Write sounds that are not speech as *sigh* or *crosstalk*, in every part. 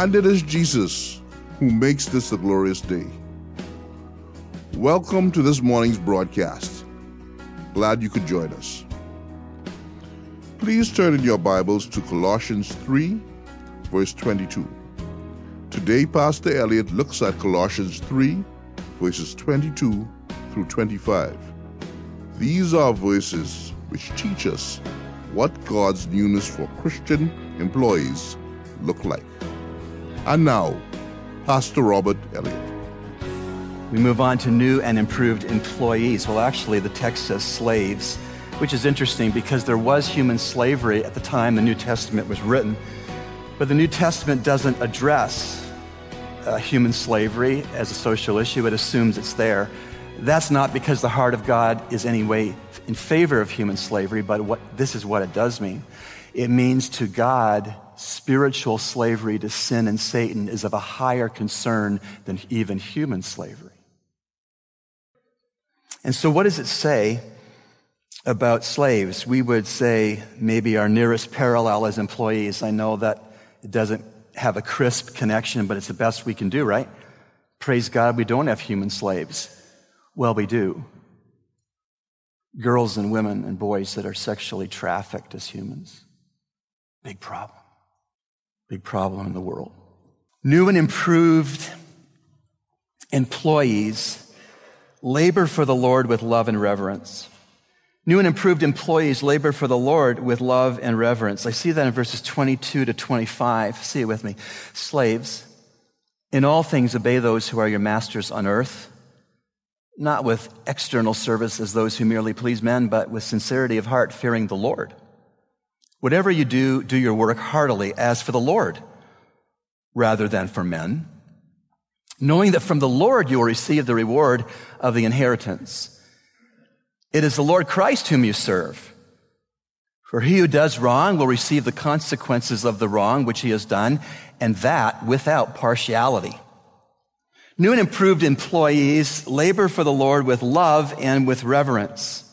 And it is Jesus who makes this a glorious day. Welcome to this morning's broadcast. Glad you could join us. Please turn in your Bibles to Colossians 3, verse 22. Today, Pastor Elliott looks at Colossians 3, verses 22 through 25. These are verses which teach us what God's newness for Christian employees look like. And now, Pastor Robert Elliott. We move on to new and improved employees. Well, actually, the text says slaves, which is interesting because there was human slavery at the time the New Testament was written. But the New Testament doesn't address uh, human slavery as a social issue, it assumes it's there. That's not because the heart of God is any way in favor of human slavery, but what, this is what it does mean. It means to God, spiritual slavery to sin and Satan is of a higher concern than even human slavery. And so, what does it say about slaves? We would say maybe our nearest parallel is employees. I know that it doesn't have a crisp connection, but it's the best we can do, right? Praise God, we don't have human slaves. Well, we do. Girls and women and boys that are sexually trafficked as humans. Big problem. Big problem in the world. New and improved employees labor for the Lord with love and reverence. New and improved employees labor for the Lord with love and reverence. I see that in verses 22 to 25. See it with me. Slaves, in all things obey those who are your masters on earth, not with external service as those who merely please men, but with sincerity of heart, fearing the Lord. Whatever you do, do your work heartily as for the Lord rather than for men knowing that from the Lord you will receive the reward of the inheritance. It is the Lord Christ whom you serve. For he who does wrong will receive the consequences of the wrong which he has done, and that without partiality. New and improved employees labor for the Lord with love and with reverence.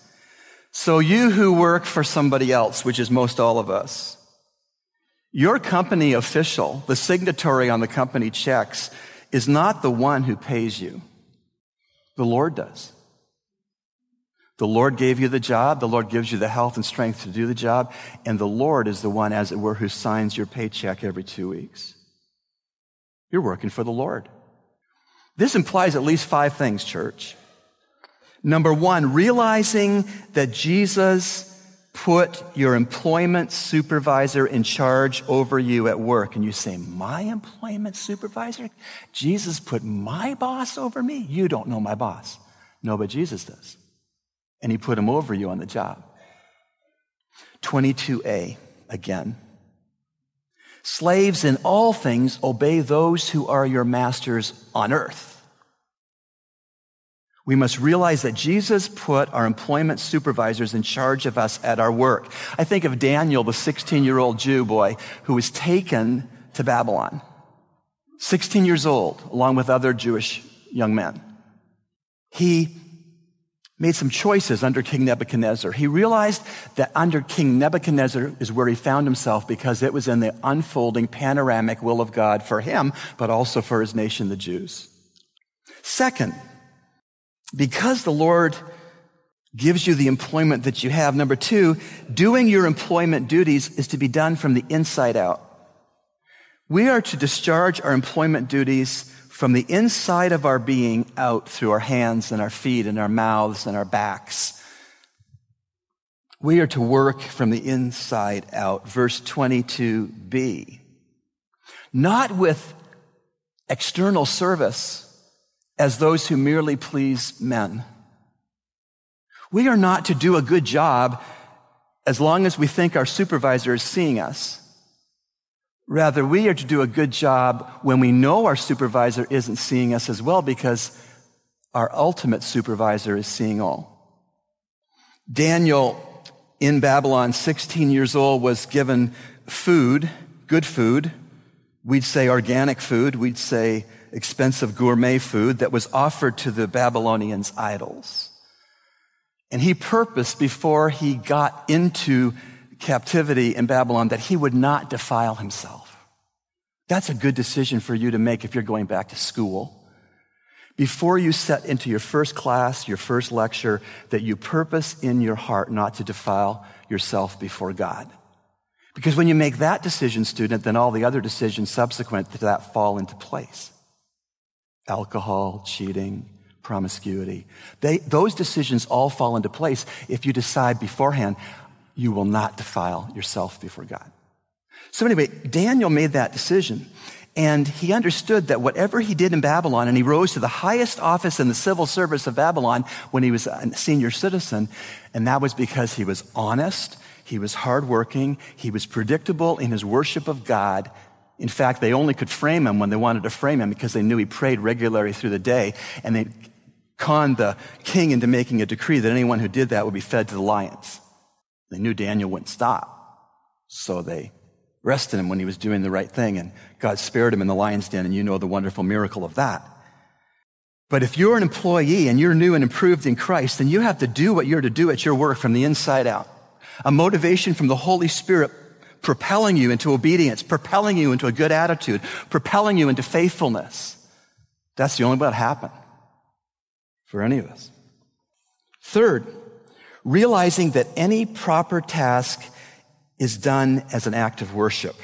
So you who work for somebody else, which is most all of us, your company official, the signatory on the company checks, is not the one who pays you. The Lord does. The Lord gave you the job. The Lord gives you the health and strength to do the job. And the Lord is the one, as it were, who signs your paycheck every two weeks. You're working for the Lord. This implies at least five things, church. Number one, realizing that Jesus put your employment supervisor in charge over you at work. And you say, My employment supervisor? Jesus put my boss over me? You don't know my boss. No, but Jesus does. And he put him over you on the job. 22a again. Slaves in all things obey those who are your masters on earth we must realize that Jesus put our employment supervisors in charge of us at our work. I think of Daniel, the 16 year old Jew boy who was taken to Babylon. 16 years old, along with other Jewish young men. He made some choices under King Nebuchadnezzar. He realized that under King Nebuchadnezzar is where he found himself because it was in the unfolding panoramic will of God for him, but also for his nation, the Jews. Second, because the Lord gives you the employment that you have. Number two, doing your employment duties is to be done from the inside out. We are to discharge our employment duties from the inside of our being out through our hands and our feet and our mouths and our backs. We are to work from the inside out. Verse 22b. Not with external service as those who merely please men. We are not to do a good job as long as we think our supervisor is seeing us. Rather, we are to do a good job when we know our supervisor isn't seeing us as well because our ultimate supervisor is seeing all. Daniel in Babylon, 16 years old, was given food, good food. We'd say organic food. We'd say expensive gourmet food that was offered to the Babylonians' idols. And he purposed before he got into captivity in Babylon that he would not defile himself. That's a good decision for you to make if you're going back to school. Before you set into your first class, your first lecture, that you purpose in your heart not to defile yourself before God. Because when you make that decision, student, then all the other decisions subsequent to that fall into place. Alcohol, cheating, promiscuity. They, those decisions all fall into place if you decide beforehand you will not defile yourself before God. So anyway, Daniel made that decision. And he understood that whatever he did in Babylon, and he rose to the highest office in the civil service of Babylon when he was a senior citizen, and that was because he was honest, he was hardworking, he was predictable in his worship of God. In fact, they only could frame him when they wanted to frame him because they knew he prayed regularly through the day, and they conned the king into making a decree that anyone who did that would be fed to the lions. They knew Daniel wouldn't stop, so they arrested him when he was doing the right thing, and God spared him in the lion's den, and you know the wonderful miracle of that. But if you're an employee and you're new and improved in Christ, then you have to do what you're to do at your work from the inside out. A motivation from the Holy Spirit propelling you into obedience, propelling you into a good attitude, propelling you into faithfulness. That's the only way it'll happen for any of us. Third, realizing that any proper task is done as an act of worship.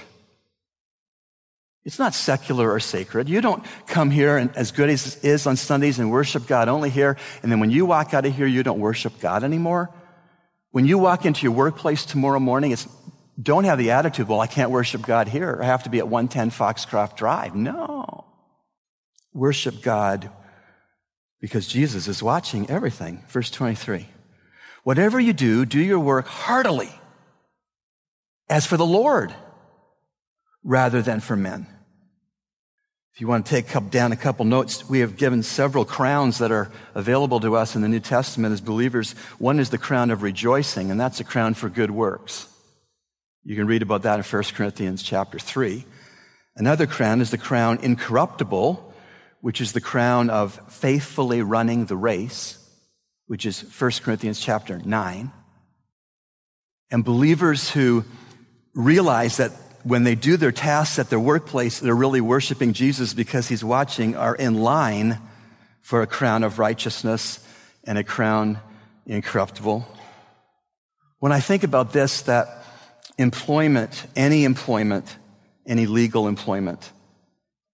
It's not secular or sacred. You don't come here and as good as it is on Sundays and worship God only here, and then when you walk out of here, you don't worship God anymore. When you walk into your workplace tomorrow morning, it's don't have the attitude, well, I can't worship God here. I have to be at 110 Foxcroft Drive. No. Worship God because Jesus is watching everything. Verse 23. Whatever you do, do your work heartily as for the Lord rather than for men. If you want to take down a couple notes, we have given several crowns that are available to us in the New Testament as believers. One is the crown of rejoicing, and that's a crown for good works. You can read about that in 1 Corinthians chapter 3. Another crown is the crown incorruptible, which is the crown of faithfully running the race, which is 1 Corinthians chapter 9. And believers who realize that when they do their tasks at their workplace, they're really worshiping Jesus because he's watching, are in line for a crown of righteousness and a crown incorruptible. When I think about this, that employment, any employment, any legal employment,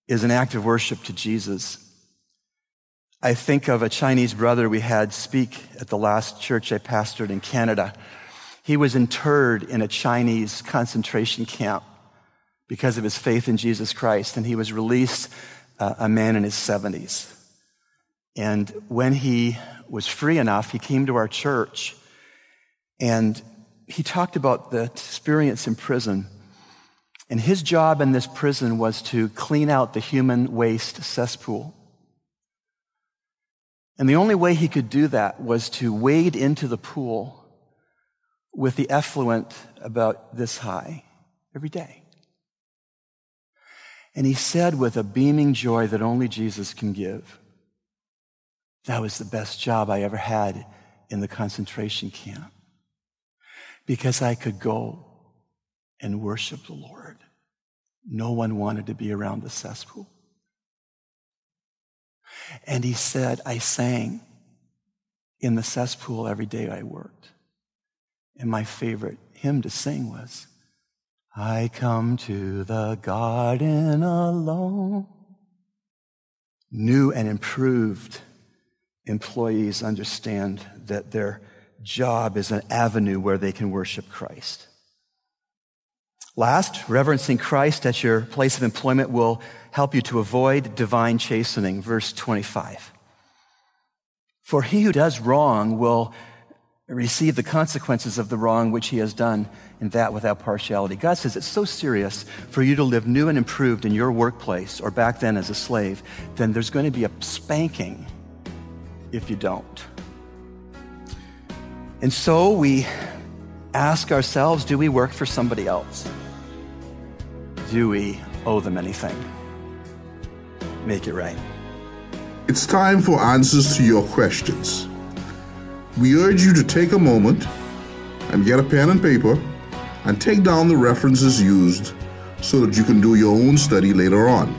is an act of worship to Jesus. I think of a Chinese brother we had speak at the last church I pastored in Canada. He was interred in a Chinese concentration camp because of his faith in Jesus Christ, and he was released uh, a man in his 70s. And when he was free enough, he came to our church and he talked about the experience in prison. And his job in this prison was to clean out the human waste cesspool. And the only way he could do that was to wade into the pool with the effluent about this high every day. And he said with a beaming joy that only Jesus can give, that was the best job I ever had in the concentration camp because I could go and worship the Lord. No one wanted to be around the cesspool. And he said, I sang in the cesspool every day I worked. And my favorite hymn to sing was, I come to the garden alone. New and improved employees understand that their job is an avenue where they can worship Christ. Last, reverencing Christ at your place of employment will help you to avoid divine chastening. Verse 25. For he who does wrong will receive the consequences of the wrong which he has done, and that without partiality. God says it's so serious for you to live new and improved in your workplace or back then as a slave, then there's going to be a spanking if you don't. And so we ask ourselves do we work for somebody else? Do we owe them anything? Make it right. It's time for answers to your questions we urge you to take a moment and get a pen and paper and take down the references used so that you can do your own study later on.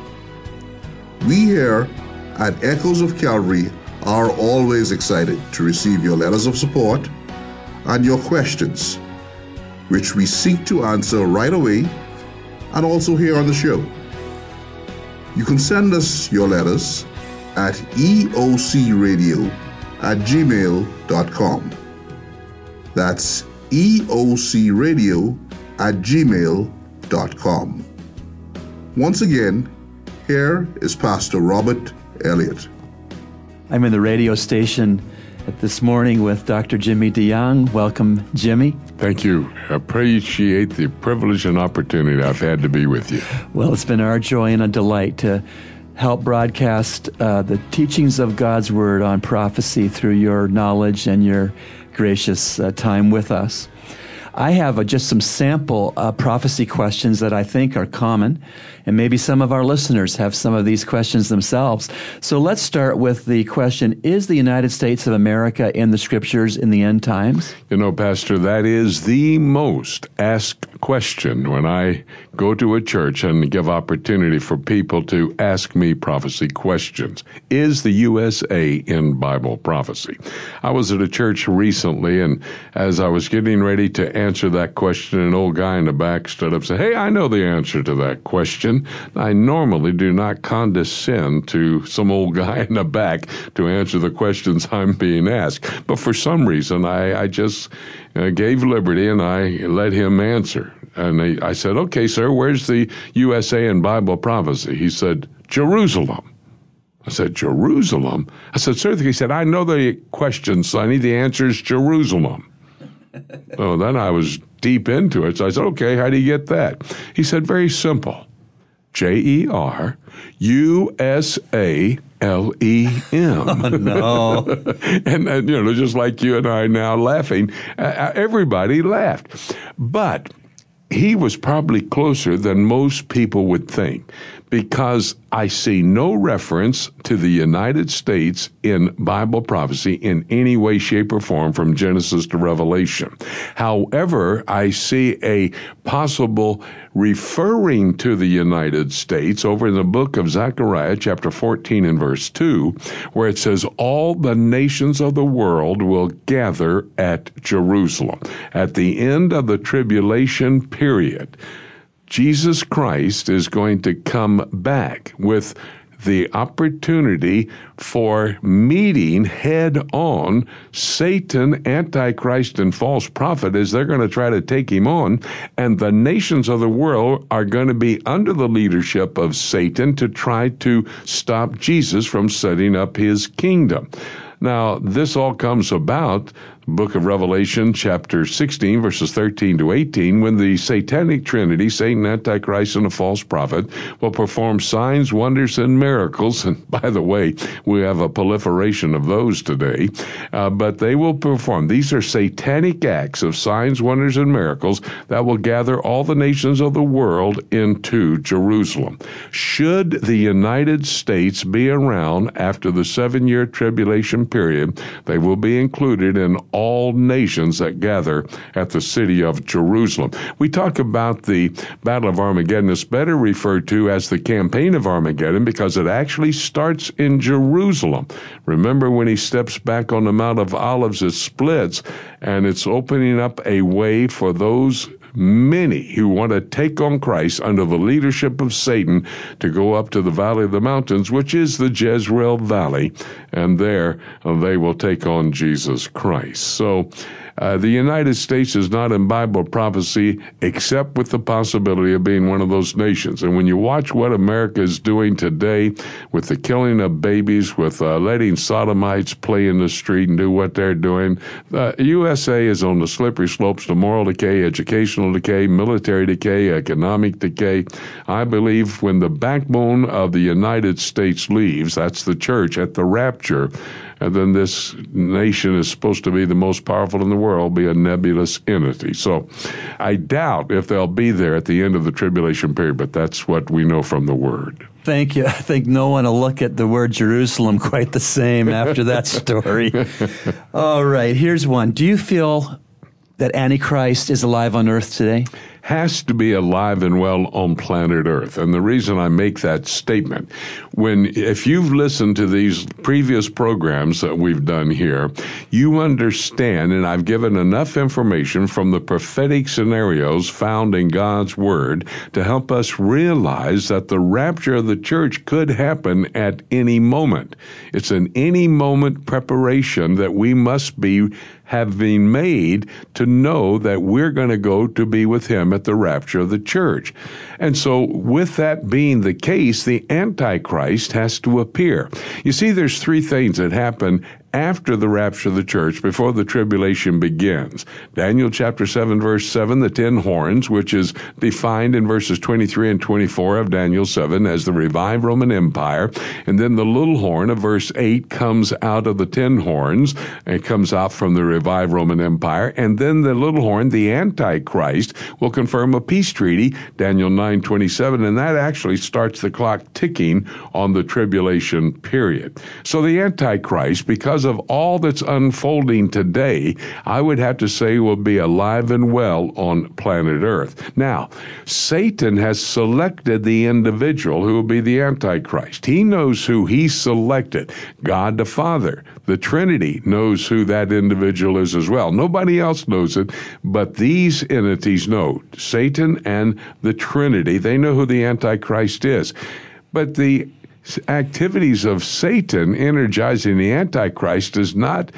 We here at Echoes of Calvary are always excited to receive your letters of support and your questions, which we seek to answer right away and also here on the show. You can send us your letters at eocradio at gmail.com. That's eocradio at gmail.com. Once again, here is Pastor Robert Elliott. I'm in the radio station this morning with Dr. Jimmy DeYoung. Welcome, Jimmy. Thank you. I appreciate the privilege and opportunity I've had to be with you. Well, it's been our joy and a delight to help broadcast uh, the teachings of God's Word on prophecy through your knowledge and your gracious uh, time with us. I have uh, just some sample uh, prophecy questions that I think are common, and maybe some of our listeners have some of these questions themselves. So let's start with the question Is the United States of America in the scriptures in the end times? You know, Pastor, that is the most asked question when I go to a church and give opportunity for people to ask me prophecy questions. Is the USA in Bible prophecy? I was at a church recently, and as I was getting ready to answer that question, an old guy in the back stood up and said, Hey, I know the answer to that question. I normally do not condescend to some old guy in the back to answer the questions I'm being asked, but for some reason, I, I just uh, gave liberty and I let him answer. And I, I said, Okay, sir, where's the USA in Bible prophecy? He said, Jerusalem. I said, Jerusalem? I said, sir, he said, I know the questions, so I need the answers, Jerusalem. *laughs* so then I was deep into it. So I said, okay, how do you get that? He said, very simple. J E R U S A L E M. Oh, no. *laughs* and, and, you know, just like you and I now laughing, uh, everybody laughed. But he was probably closer than most people would think because I see no reference to the United States in Bible prophecy in any way, shape, or form from Genesis to Revelation. However, I see a possible referring to the United States over in the book of Zechariah, chapter 14 and verse 2, where it says, All the nations of the world will gather at Jerusalem. At the end of the tribulation period, Jesus Christ is going to come back with the opportunity for meeting head on Satan, Antichrist, and false prophet as they're going to try to take him on. And the nations of the world are going to be under the leadership of Satan to try to stop Jesus from setting up his kingdom. Now, this all comes about book of Revelation, chapter 16, verses 13 to 18, when the satanic trinity, Satan, Antichrist, and a false prophet, will perform signs, wonders, and miracles. *laughs* And by the way, we have a proliferation of those today. Uh, but they will perform. These are satanic acts of signs, wonders, and miracles that will gather all the nations of the world into Jerusalem. Should the United States be around after the seven year tribulation period, they will be included in all nations that gather at the city of Jerusalem. We talk about the Battle of Armageddon. It's better referred to as the campaign of Armageddon because it actually starts in Jerusalem. Remember when he steps back on the Mount of Olives, it splits and it's opening up a way for those many who want to take on Christ under the leadership of Satan to go up to the Valley of the Mountains, which is the Jezreel Valley, and there they will take on Jesus Christ. So, uh, the United States is not in Bible prophecy except with the possibility of being one of those nations. And when you watch what America is doing today with the killing of babies, with uh, letting sodomites play in the street and do what they're doing, the USA is on the slippery slopes to moral decay, educational decay, military decay, economic decay. I believe when the backbone of the United States leaves, that's the church at the rapture, and then this nation is supposed to be the most powerful in the world, be a nebulous entity. So I doubt if they'll be there at the end of the tribulation period, but that's what we know from the Word. Thank you. *laughs* I think no one will look at the word Jerusalem *laughs* quite the same after that *laughs* story. All right, here's one. Do you feel that Antichrist is alive on earth today? Has to be alive and well on planet Earth. And the reason I make that statement, when if you've listened to these previous programs that we've done here, you understand, and I've given enough information from the prophetic scenarios found in God's Word to help us realize that the rapture of the church could happen at any moment. It's an any moment preparation that we must be have been made to know that we're going to go to be with him at the rapture of the church. And so, with that being the case, the Antichrist has to appear. You see, there's three things that happen after the rapture of the church, before the tribulation begins. Daniel chapter 7, verse 7, the ten horns, which is defined in verses 23 and 24 of Daniel 7 as the revived Roman Empire. And then the little horn of verse 8 comes out of the ten horns. and comes out from the revived Roman Empire. And then the little horn, the Antichrist, will confirm a peace treaty, Daniel 9, 27. And that actually starts the clock ticking on the tribulation period. So the Antichrist, because because of all that's unfolding today, I would have to say will be alive and well on planet Earth. Now, Satan has selected the individual who will be the Antichrist. He knows who he selected. God the Father, the Trinity knows who that individual is as well. Nobody else knows it, but these entities know. Satan and the Trinity, they know who the Antichrist is. But the activities of Satan energizing the Antichrist does not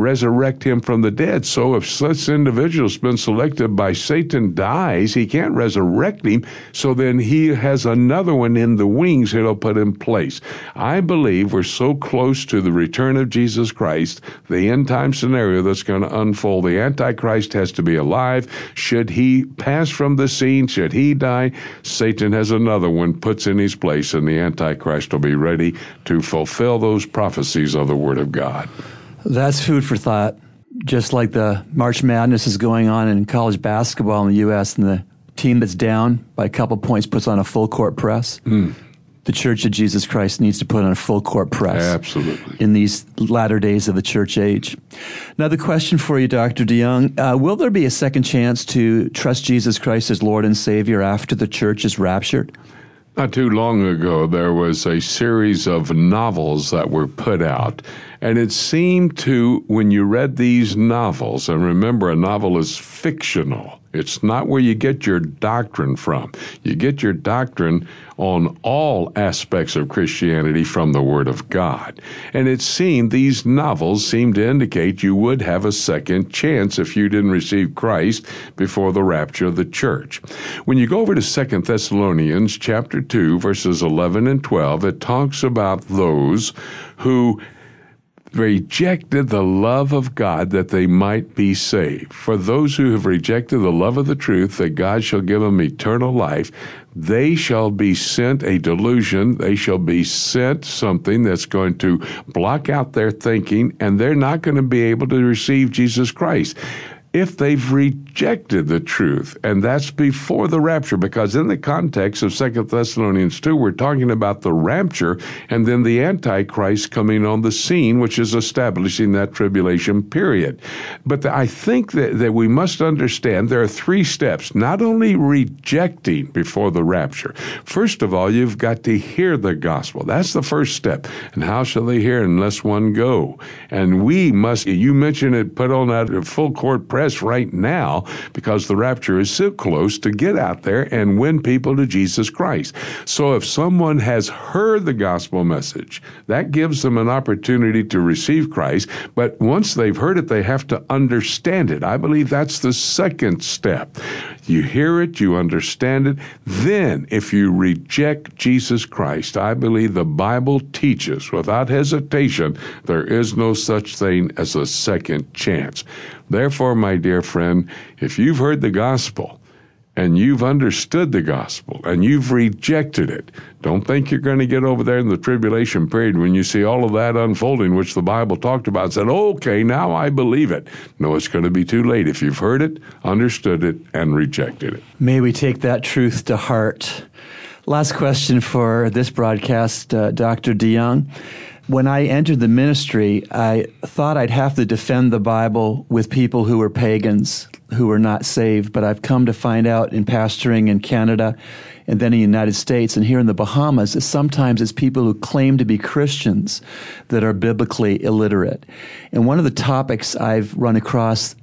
resurrect him from the dead. So if such individual's been selected by Satan dies, he can't resurrect him. So then he has another one in the wings he'll put in place. I believe we're so close to the return of Jesus Christ, the end time scenario that's going to unfold. The Antichrist has to be alive. Should he pass from the scene, should he die, Satan has another one puts in his place, and the Antichrist will be ready to fulfill those prophecies of the Word of God. That's food for thought. Just like the March Madness is going on in college basketball in the U.S., and the team that's down by a couple points puts on a full court press. Mm. The Church of Jesus Christ needs to put on a full court press. Absolutely. In these latter days of the church age. Now, the question for you, Dr. DeYoung uh, will there be a second chance to trust Jesus Christ as Lord and Savior after the church is raptured? Not too long ago, there was a series of novels that were put out. And it seemed to, when you read these novels, and remember, a novel is fictional. It's not where you get your doctrine from. You get your doctrine on all aspects of Christianity from the Word of God. And it seemed these novels seemed to indicate you would have a second chance if you didn't receive Christ before the rapture of the church. When you go over to Second Thessalonians chapter 2 verses 11 and 12, it talks about those who rejected the love of God that they might be saved. For those who have rejected the love of the truth that God shall give them eternal life, they shall be sent a delusion. They shall be sent something that's going to block out their thinking, and they're not going to be able to receive Jesus Christ if they've rejected the truth. And that's before the rapture, because in the context of Second Thessalonians 2, we're talking about the rapture and then the Antichrist coming on the scene, which is establishing that tribulation period. But I think that, that we must understand there are three steps, not only rejecting before the rapture. First of all, you've got to hear the gospel. That's the first step. And how shall they hear unless one go? And we must, you mentioned it, put on that full court press right now because the rapture is so close to get out there and win people to Jesus Christ. So if someone has heard the gospel message, that gives them an opportunity to receive Christ. But once they've heard it, they have to understand it. I believe that's the second step. You hear it, you understand it. Then, if you reject Jesus Christ, I believe the Bible teaches without hesitation there is no such thing as a second chance. Therefore, my dear friend, if you've heard the gospel and you've understood the gospel and you've rejected it, don't think you're going to get over there in the tribulation period when you see all of that unfolding, which the Bible talked about, and said, okay, now I believe it. No, it's going to be too late if you've heard it, understood it, and rejected it. May we take that truth to heart. Last question for this broadcast, uh, Dr. DeYoung. When I entered the ministry, I thought I'd have to defend the Bible with people who were pagans, who were not saved. But I've come to find out in pastoring in Canada and then in the United States and here in the Bahamas that sometimes it's people who claim to be Christians that are biblically illiterate. And one of the topics I've run across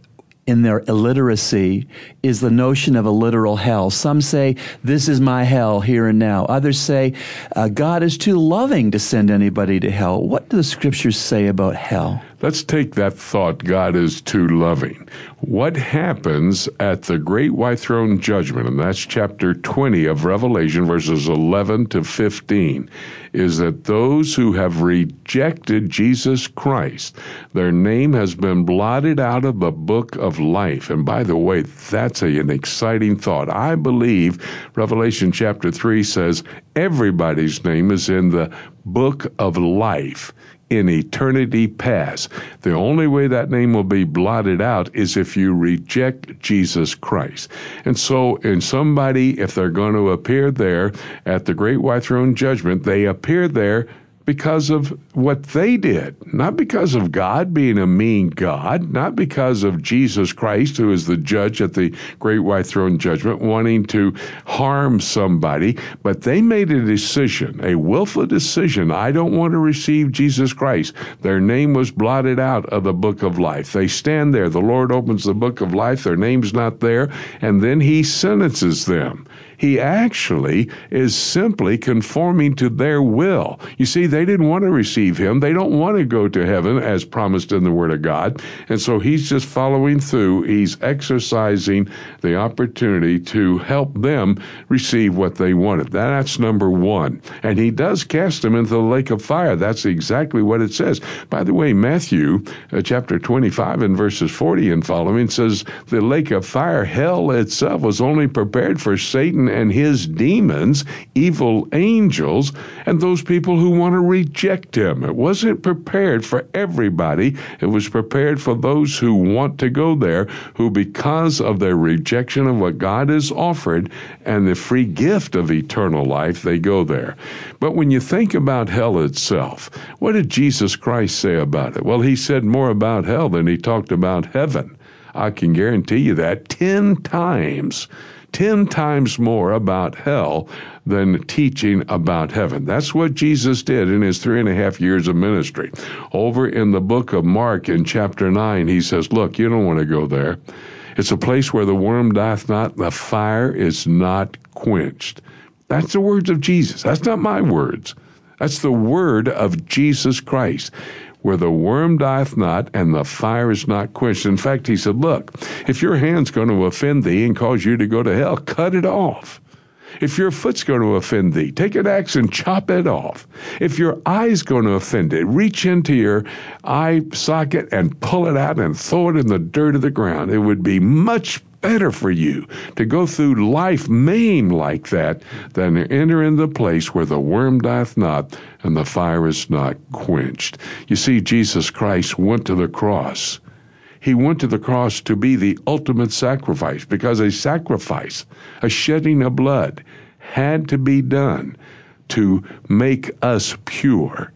in their illiteracy is the notion of a literal hell. Some say, This is my hell here and now. Others say, uh, God is too loving to send anybody to hell. What do the scriptures say about hell? Let's take that thought God is too loving. What happens at the great white throne judgment, and that's chapter 20 of Revelation, verses 11 to 15, is that those who have rejected Jesus Christ, their name has been blotted out of the book of life. And by the way, that's a, an exciting thought. I believe Revelation chapter 3 says everybody's name is in the book of life in eternity past. The only way that name will be blotted out is if you reject Jesus Christ. And so, in somebody, if they're going to appear there at the great white throne judgment, they appear there because of what they did, not because of God being a mean God, not because of Jesus Christ, who is the judge at the great white throne judgment, wanting to harm somebody, but they made a decision, a willful decision. I don't want to receive Jesus Christ. Their name was blotted out of the book of life. They stand there. The Lord opens the book of life. Their name's not there. And then he sentences them. He actually is simply conforming to their will. You see, they didn't want to receive him. They don't want to go to heaven as promised in the Word of God. And so he's just following through. He's exercising the opportunity to help them receive what they wanted. That's number one. And he does cast them into the lake of fire. That's exactly what it says. By the way, Matthew uh, chapter 25 and verses 40 and following says the lake of fire, hell itself, was only prepared for Satan and his demons, evil angels, and those people who want to reject him. It wasn't prepared for everybody. It was prepared for those who want to go there, who, because of their rejection of what God has offered and the free gift of eternal life, they go there. But when you think about hell itself, what did Jesus Christ say about it? Well, he said more about hell than he talked about heaven. I can guarantee you that 10 times 10 times more about hell than teaching about heaven. That's what Jesus did in his three and a half years of ministry. Over in the book of Mark in chapter 9, he says, Look, you don't want to go there. It's a place where the worm dieth not, the fire is not quenched. That's the words of Jesus. That's not my words. That's the word of Jesus Christ where the worm dieth not and the fire is not quenched. In fact, he said, Look, if your hand's going to offend thee and cause you to go to hell, cut it off. If your foot's going to offend thee, take an axe and chop it off. If your eye's going to offend it, reach into your eye socket and pull it out and throw it in the dirt of the ground. It would be much better for you to go through life maimed like that than to enter in the place where the worm dieth not and the fire is not quenched. You see, Jesus Christ went to the cross. He went to the cross to be the ultimate sacrifice because a sacrifice, a shedding of blood, had to be done to make us pure.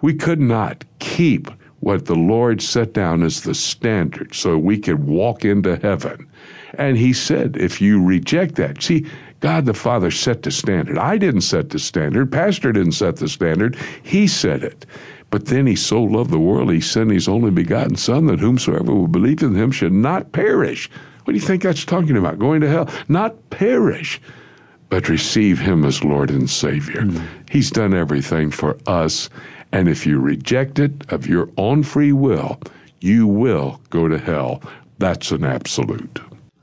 We could not keep what the Lord set down as the standard so we could walk into heaven. And he said, if you reject that, see, God the Father set the standard. I didn't set the standard. Pastor didn't set the standard. He said it. But then he so loved the world, he sent his only begotten Son, that whomsoever will believe in him should not perish. What do you think that's talking about? Going to hell? Not perish, but receive him as Lord and Savior. Mm-hmm. He's done everything for us. And if you reject it of your own free will, you will go to hell. That's an absolute.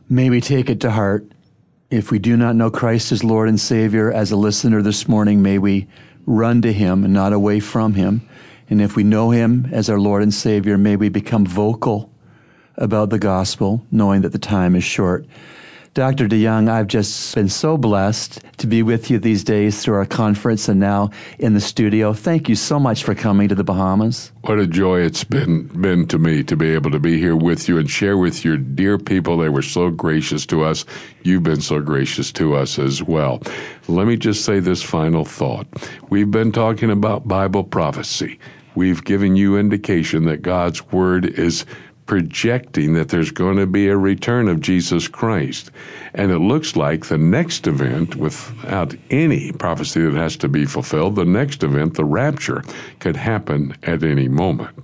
May we take it to heart. If we do not know Christ as Lord and Savior, as a listener this morning, may we run to Him and not away from Him. And if we know Him as our Lord and Savior, may we become vocal about the gospel, knowing that the time is short. Dr. DeYoung, I've just been so blessed to be with you these days through our conference and now in the studio. Thank you so much for coming to the Bahamas. What a joy it's been been to me to be able to be here with you and share with your dear people. They were so gracious to us. You've been so gracious to us as well. Let me just say this final thought. We've been talking about Bible prophecy. We've given you indication that God's word is projecting that there's going to be a return of Jesus Christ. And it looks like the next event, without any prophecy that has to be fulfilled, the next event, the rapture, could happen at any moment.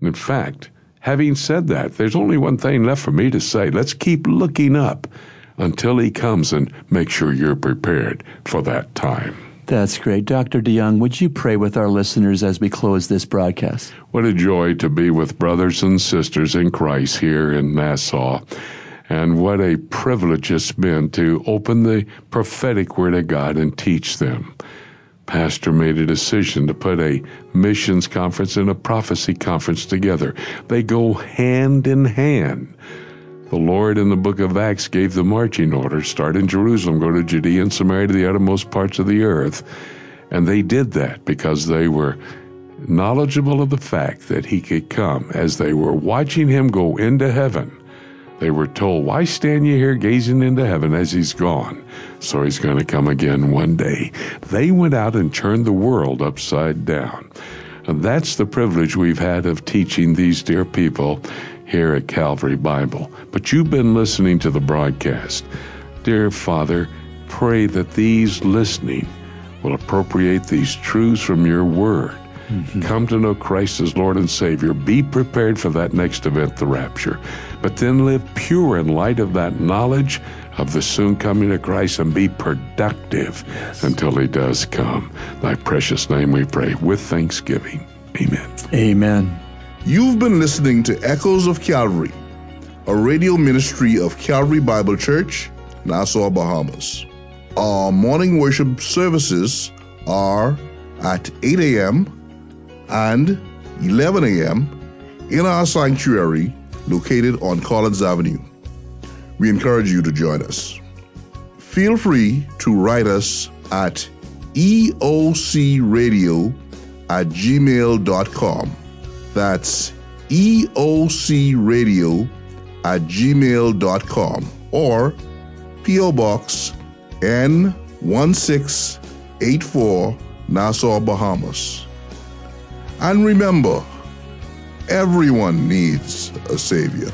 In fact, having said that, there's only one thing left for me to say. Let's keep looking up until he comes and make sure you're prepared for that time. That's great. Dr. DeYoung, would you pray with our listeners as we close this broadcast? What a joy to be with brothers and sisters in Christ here in Nassau. And what a privilege it's been to open the prophetic Word of God and teach them. Pastor made a decision to put a missions conference and a prophecy conference together. They go hand in hand. The Lord in the book of Acts gave the marching orders start in Jerusalem, go to Judea and Samaria to the uttermost parts of the earth. And they did that because they were knowledgeable of the fact that he could come. As they were watching him go into heaven, they were told, Why stand you here gazing into heaven as he's gone? So he's going to come again one day. They went out and turned the world upside down. And that's the privilege we've had of teaching these dear people here at Calvary Bible. But you've been listening to the broadcast. Dear Father, pray that these listening will appropriate these truths from your word. Mm-hmm. Come to know Christ as Lord and Savior. Be prepared for that next event, the rapture. But then live pure in light of that knowledge of the soon coming of Christ and be productive yes. until He does come. Thy precious name we pray with thanksgiving. Amen. Amen. You've been listening to Echoes of Calvary, a radio ministry of Calvary Bible Church, Nassau, Bahamas. Our morning worship services are at 8 a.m. and 11 a.m. in our sanctuary located on Collins Avenue. We encourage you to join us. Feel free to write us at eocradio at gmail.com. That's eocradio at gmail.com or P.O. Box N1684 Nassau, Bahamas. And remember, everyone needs a Savior.